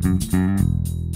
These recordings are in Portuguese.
Mm-hmm.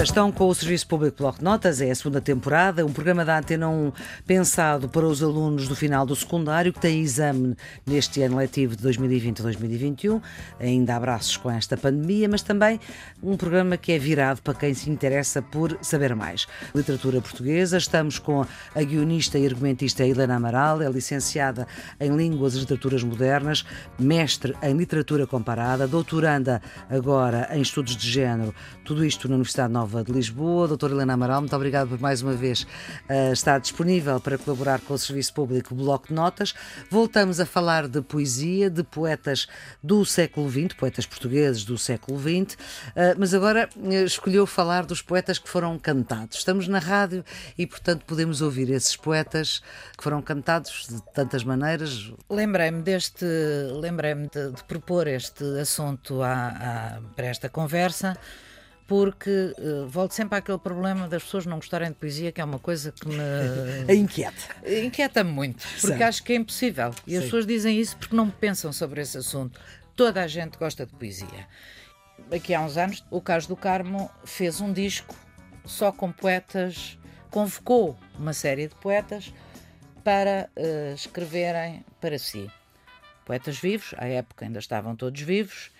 Viva, estão com o Serviço Público Bloco de Notas, é a segunda temporada, um programa da Antena 1 pensado para os alunos do final do secundário que têm exame neste ano letivo de 2020-2021. Ainda abraços com esta pandemia, mas também um programa que é virado para quem se interessa por saber mais. Literatura portuguesa, estamos com a guionista e argumentista Helena Amaral, é licenciada em Línguas e Literaturas Modernas, mestre em Literatura Comparada, doutoranda agora em Estudos de Género, tudo isto na Universidade Nova de Lisboa. Doutora Helena Amaral, muito obrigada por mais uma vez uh, estar disponível para colaborar com o Serviço Público Bloco de Notas. Voltamos a falar de poesia, de poetas do século XX, poetas portugueses do século XX, uh, mas agora uh, escolheu falar dos poetas que foram cantados. Estamos na rádio e, portanto, podemos ouvir esses poetas que foram cantados de tantas maneiras. Lembrei-me deste, lembrei-me de, de, propor este assunto à, à, para esta conversa porque uh, volto sempre àquele problema das pessoas não gostarem de poesia, que é uma coisa que me. inquieta. Inquieta-me muito, porque Sim. acho que é impossível. E Sim. as pessoas dizem isso porque não pensam sobre esse assunto. Toda a gente gosta de poesia. Aqui há uns anos, o Carlos do Carmo fez um disco só com poetas, convocou uma série de poetas para uh, escreverem para si. Poetas vivos, à época ainda estavam todos vivos,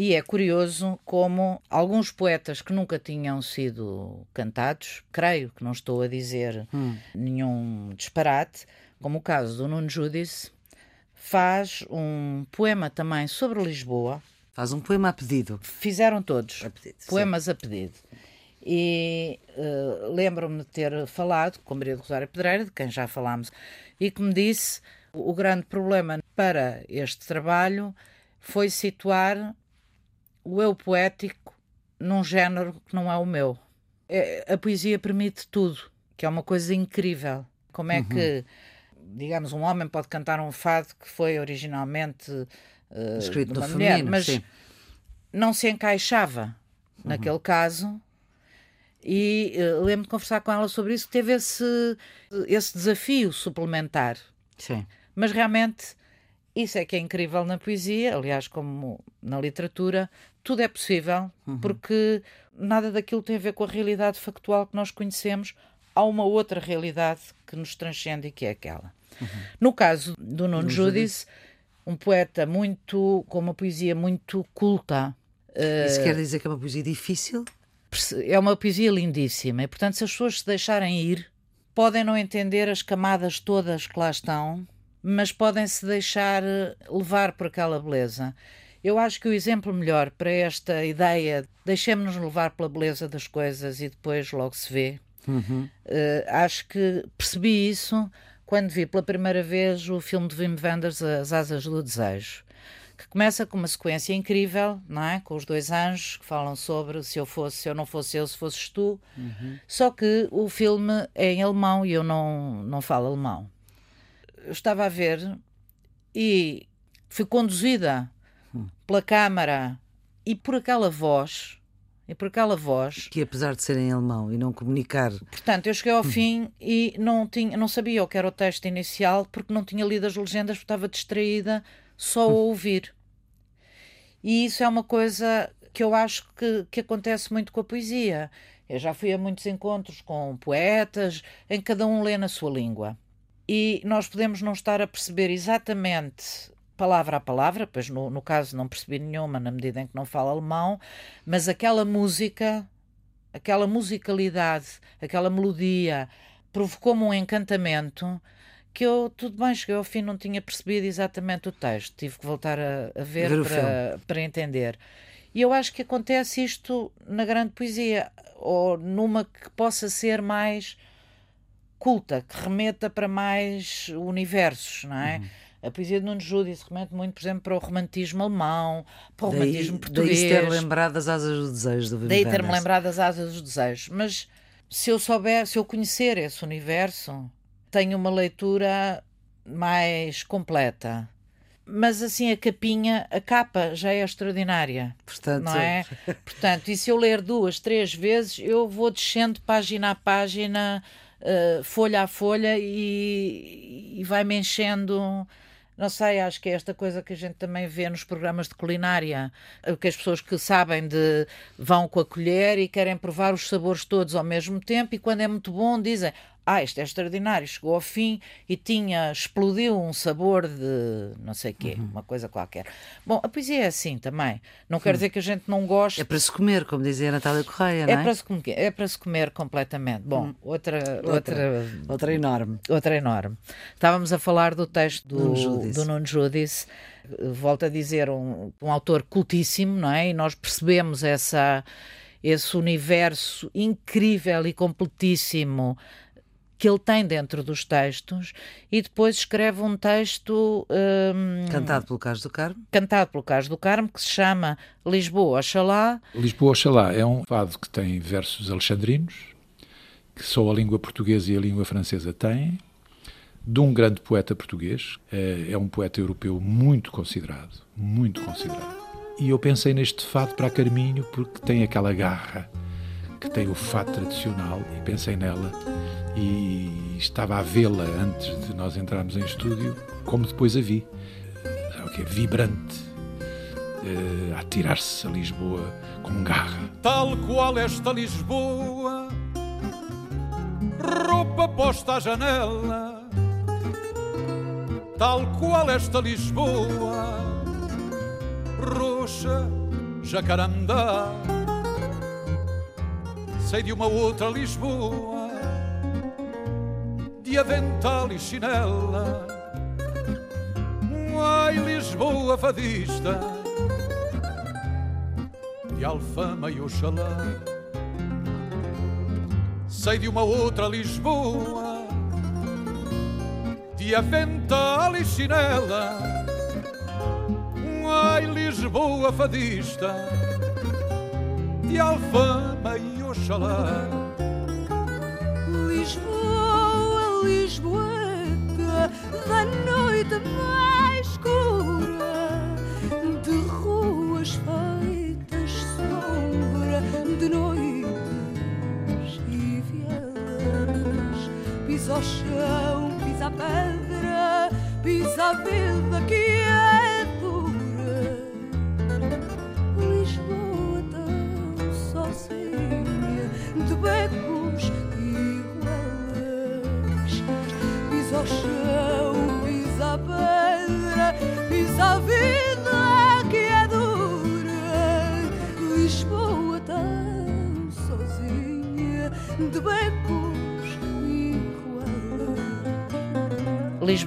e é curioso como alguns poetas que nunca tinham sido cantados, creio que não estou a dizer hum. nenhum disparate, como o caso do Nuno Judice, faz um poema também sobre Lisboa. Faz um poema a pedido. Fizeram todos. A pedido, poemas sim. a pedido. E uh, lembro-me de ter falado com Maria do Rosário Pedreira, de quem já falámos, e que me disse o grande problema para este trabalho foi situar o eu poético num género que não é o meu. É, a poesia permite tudo, que é uma coisa incrível. Como é uhum. que, digamos, um homem pode cantar um fado que foi originalmente uh, escrito de uma mulher, feminino, mas sim. não se encaixava uhum. naquele caso. E uh, lembro de conversar com ela sobre isso, teve esse, esse desafio suplementar. Sim. Mas realmente isso é que é incrível na poesia, aliás, como na literatura, tudo é possível, uhum. porque nada daquilo tem a ver com a realidade factual que nós conhecemos. Há uma outra realidade que nos transcende e que é aquela. Uhum. No caso do Nuno Judice, um poeta muito com uma poesia muito culta. Isso uh, quer dizer que é uma poesia difícil? É uma poesia lindíssima e, portanto, se as pessoas se deixarem ir, podem não entender as camadas todas que lá estão, mas podem se deixar eh, levar por aquela beleza. Eu acho que o exemplo melhor para esta ideia, deixemos-nos levar pela beleza das coisas e depois logo se vê, uhum. uh, acho que percebi isso quando vi pela primeira vez o filme de Wim Wenders, As Asas do Desejo, que começa com uma sequência incrível, não é? Com os dois anjos que falam sobre se eu fosse, se eu não fosse eu, se fosses tu. Uhum. Só que o filme é em alemão e eu não, não falo alemão. Eu estava a ver e fui conduzida pela câmara e por aquela voz. E por aquela voz. Que apesar de ser em alemão e não comunicar. Portanto, eu cheguei ao fim e não, tinha, não sabia o que era o texto inicial porque não tinha lido as legendas, porque estava distraída só a hum. ouvir. E isso é uma coisa que eu acho que, que acontece muito com a poesia. Eu já fui a muitos encontros com poetas, em cada um lê na sua língua. E nós podemos não estar a perceber exatamente palavra a palavra, pois no, no caso não percebi nenhuma na medida em que não falo alemão, mas aquela música, aquela musicalidade, aquela melodia provocou-me um encantamento que eu, tudo bem, cheguei ao fim, não tinha percebido exatamente o texto, tive que voltar a, a ver, ver para, para entender. E eu acho que acontece isto na grande poesia, ou numa que possa ser mais culta, que remeta para mais universos, não é? Uhum. A poesia de Nuno Judice remete muito, por exemplo, para o romantismo alemão, para o daí, romantismo português. Daí ter lembrado das asas dos desejos do Wim Daí ter-me lembrado das asas dos desejos. Mas se eu souber, se eu conhecer esse universo, tenho uma leitura mais completa. Mas assim, a capinha, a capa já é extraordinária. Portanto, não é? Portanto, e se eu ler duas, três vezes, eu vou descendo página a página uh, folha a folha e, e vai-me enchendo não sei, acho que é esta coisa que a gente também vê nos programas de culinária, que as pessoas que sabem de vão com a colher e querem provar os sabores todos ao mesmo tempo e quando é muito bom dizem ah, isto é extraordinário, chegou ao fim e tinha, explodiu um sabor de não sei quê, uhum. uma coisa qualquer. Bom, a poesia é assim também. Não quer dizer que a gente não goste. É para se comer, como dizia a Natália Correia, não é? É para se comer, é para se comer completamente. Bom, hum. outra, outra, outra, outra enorme. Outra enorme. Estávamos a falar do texto do Nuno Judice. Do Nuno Judice volto a dizer, um, um autor cultíssimo, não é? E nós percebemos essa esse universo incrível e completíssimo que ele tem dentro dos textos e depois escreve um texto um, cantado pelo Carlos do Carmo. cantado pelo Carlos do Carmo que se chama Lisboa Oxalá. Lisboa Oxalá é um fado que tem versos alexandrinos que só a língua portuguesa e a língua francesa têm de um grande poeta português. É, é um poeta europeu muito considerado muito considerado. E eu pensei neste fado para Carminho porque tem aquela garra que tem o fado tradicional e pensei nela e estava a vê-la antes de nós entrarmos em estúdio, como depois a vi. É o vibrante, uh, a tirar-se a Lisboa com garra. Tal qual esta Lisboa, roupa posta à janela. Tal qual esta Lisboa, roxa, jacarandá. Sei de uma outra Lisboa de avental e chinela. Ai, Lisboa fadista, de Alfama e Oxalá. Sei de uma outra Lisboa, de avental e chinela. Ai, Lisboa fadista, de Alfama e Oxalá. Lisboeta da noite mais escura, de ruas feitas sombra, de noites e vielas. Pisa ao chão, pisa a pedra, pisa a vida que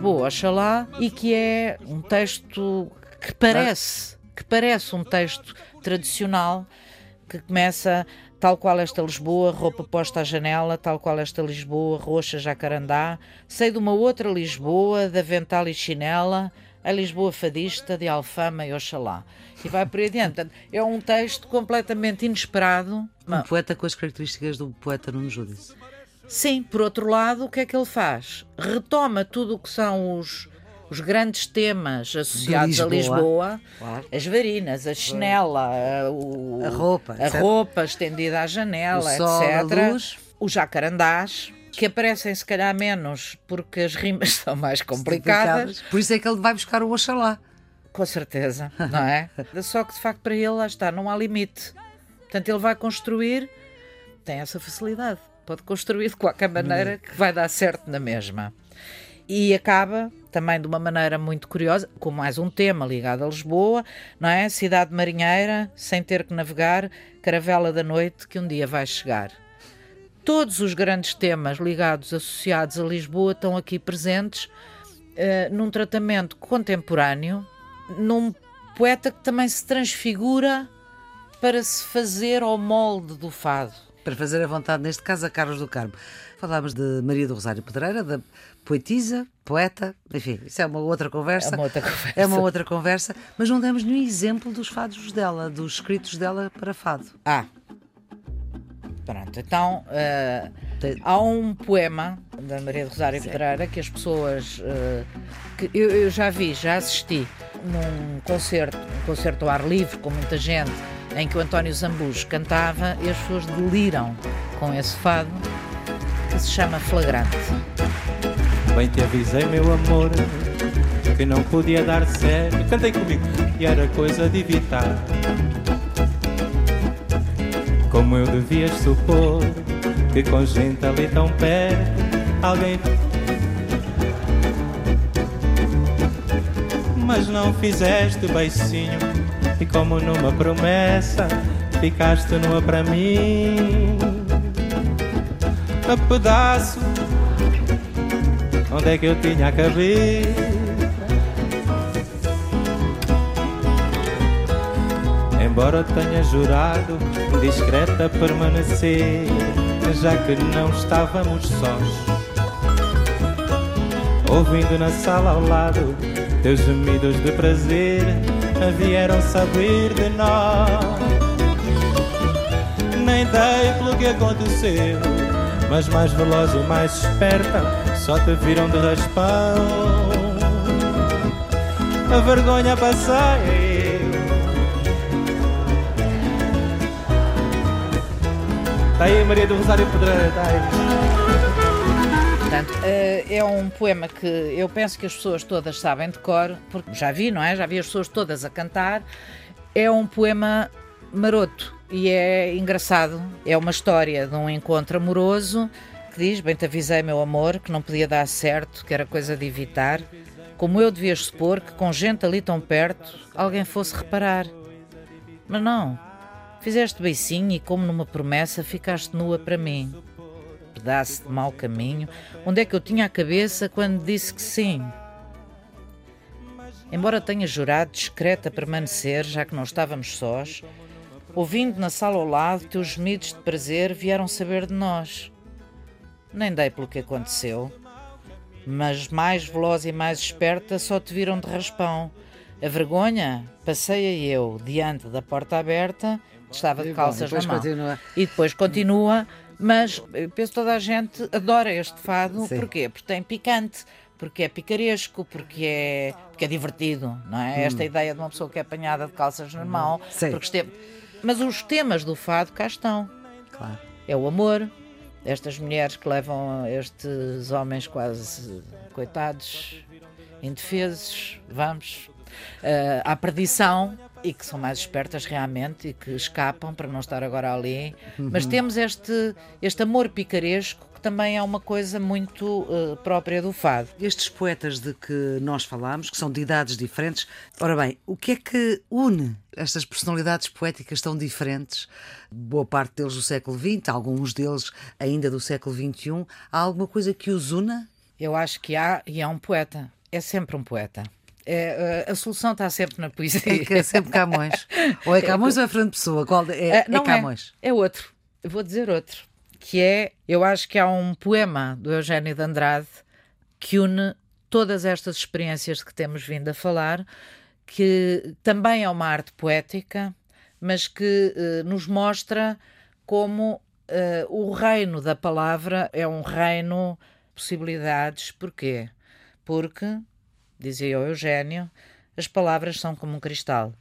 Lisboa, Oxalá, e que é um texto que parece, que parece um texto tradicional, que começa tal qual esta Lisboa, roupa posta à janela, tal qual esta Lisboa, roxa jacarandá, sei de uma outra Lisboa, de avental e chinela, a Lisboa fadista de Alfama e Oxalá. E vai por aí adiante. É um texto completamente inesperado. Um poeta com as características do poeta Nuno Judice. Sim, por outro lado, o que é que ele faz? Retoma tudo o que são os, os grandes temas associados Lisboa, a Lisboa, claro. as varinas, a chinela, a, o, a roupa, a roupa estendida à janela, o sol, etc. Os jacarandás, que aparecem se calhar menos porque as rimas são mais complicadas. Por isso é que ele vai buscar o Oxalá. Com certeza, não é? Só que de facto para ele lá está, não há limite. Portanto, ele vai construir, tem essa facilidade, pode construir de qualquer maneira que vai dar certo na mesma. E acaba também de uma maneira muito curiosa, com mais um tema ligado a Lisboa, não é? Cidade marinheira, sem ter que navegar, caravela da noite que um dia vai chegar. Todos os grandes temas ligados, associados a Lisboa, estão aqui presentes uh, num tratamento contemporâneo, num poeta que também se transfigura para se fazer ao molde do fado. Para fazer a vontade, neste caso, a Carlos do Carmo. Falámos de Maria do Rosário Pedreira, da poetisa, poeta, enfim, isso é uma outra conversa. É uma outra conversa. É uma outra conversa, mas não demos nenhum exemplo dos fados dela, dos escritos dela para fado. Ah, Pronto, então uh, há um poema da Maria do Rosário Sim. Pedreira que as pessoas uh, que eu, eu, já vi, já assisti num concerto, um concerto ao ar livre com muita gente, em que o António Zambujo cantava e as pessoas deliram com esse fado que se chama Flagrante. Bem te avisei, meu amor, que não podia dar certo. Cantem comigo, e era coisa de evitar. Como eu devias supor que com gente ali tão perto, alguém. Mas não fizeste beicinho, e como numa promessa, ficaste nua para mim. A pedaço onde é que eu tinha a cabeça. Embora tenha jurado discreta permanecer, já que não estávamos sós. Ouvindo na sala ao lado teus gemidos de prazer, vieram saber de nós. Nem dei pelo que aconteceu, mas mais veloz e mais esperta, só te viram de raspão. A vergonha passei. Está aí Maria do Rosário Pedreira, está aí. Portanto, eh, é um poema que eu penso que as pessoas todas sabem de cor, porque já vi, não é? Já vi as pessoas todas a cantar. É um poema maroto e é engraçado. É uma história de um encontro amoroso que diz: Bem te avisei, meu amor, que não podia dar certo, que era coisa de evitar. Como eu devias supor que com gente ali tão perto alguém fosse reparar. Mas não. Fizeste beicinho e, como numa promessa, ficaste nua para mim. Pedaço de mau caminho. Onde é que eu tinha a cabeça quando disse que sim? Embora tenha jurado discreta permanecer, já que não estávamos sós, ouvindo na sala ao lado teus gemidos de prazer vieram saber de nós. Nem dei pelo que aconteceu, mas mais veloz e mais esperta só te viram de raspão. A vergonha passei eu diante da porta aberta, estava de bom, calças depois na mão. continua. E depois continua, mas eu penso que toda a gente adora este fado. Sim. Porquê? Porque tem picante, porque é picaresco, porque é, porque é divertido, não é? Esta ideia de uma pessoa que é apanhada de calças na mão. Hum. Sim. Porque esteve... Mas os temas do fado cá estão. Claro. É o amor, estas mulheres que levam estes homens quase coitados, indefesos, vamos, eh, à perdição e que são mais espertas realmente e que escapam para não estar agora ali. Mas temos este, este amor picaresco que também é uma coisa muito eh, própria do fado. Estes poetas de que nós falámos, que são de idades diferentes, ora bem, o que é que une estas personalidades poéticas tão diferentes? Boa parte deles do século XX, alguns deles ainda do século XXI. Há alguma coisa que os una? Eu acho que há, e é um poeta, é sempre um poeta. É, eh, a solução está sempre na poesia. É é sempre Camões. Ou é Camões ou é Fernando Pessoa? Qual é, é, Ah, não Camões. É, outro. Eu vou dizer outro. Que é, eu acho que há um poema do Eugénio de Andrade que une todas estas experiências de que temos vindo a falar, que também é uma arte poética, mas que eh, nos mostra como eh, o reino da palavra é um reino de possibilidades. Porquê? Porque, dizia o Eugénio, as palavras são como um cristal.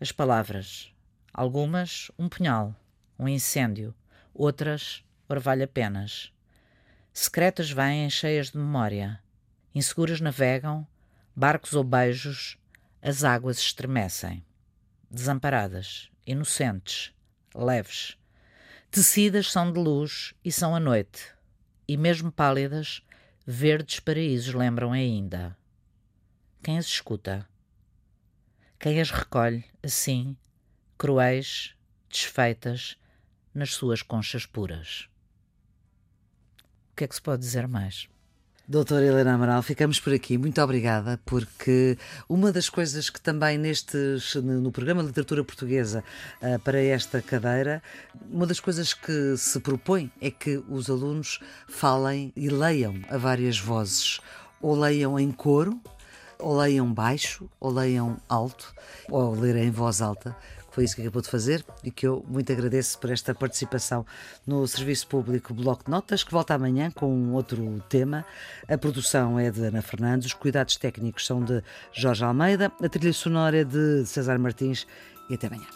As palavras, algumas um punhal, um incêndio, outras orvalha-penas. Secretas vêm cheias de memória, inseguras navegam, barcos ou beijos, as águas estremecem. Desamparadas, inocentes, leves. Tecidas são de luz e são a noite, e mesmo pálidas, verdes paraísos lembram ainda. Quem as escuta? Quem as recolhe, assim, cruéis, desfeitas, nas suas conchas puras? O que é que se pode dizer mais? Doutora Helena Amaral, ficamos por aqui. Muito obrigada, porque uma das coisas que também nestes, no programa de literatura portuguesa ah, para esta cadeira, uma das coisas que se propõe é que os alunos falem e leiam a várias vozes, ou leiam em coro, ou leiam baixo, ou leiam alto, ou ler em voz alta. Foi isso que acabou de fazer e que eu muito agradeço por esta participação no Serviço Público Bloco de Notas, que volta amanhã com um outro tema. A produção é de Ana Fernandes, os cuidados técnicos são de Jorge Almeida, a trilha sonora é de César Martins e até amanhã.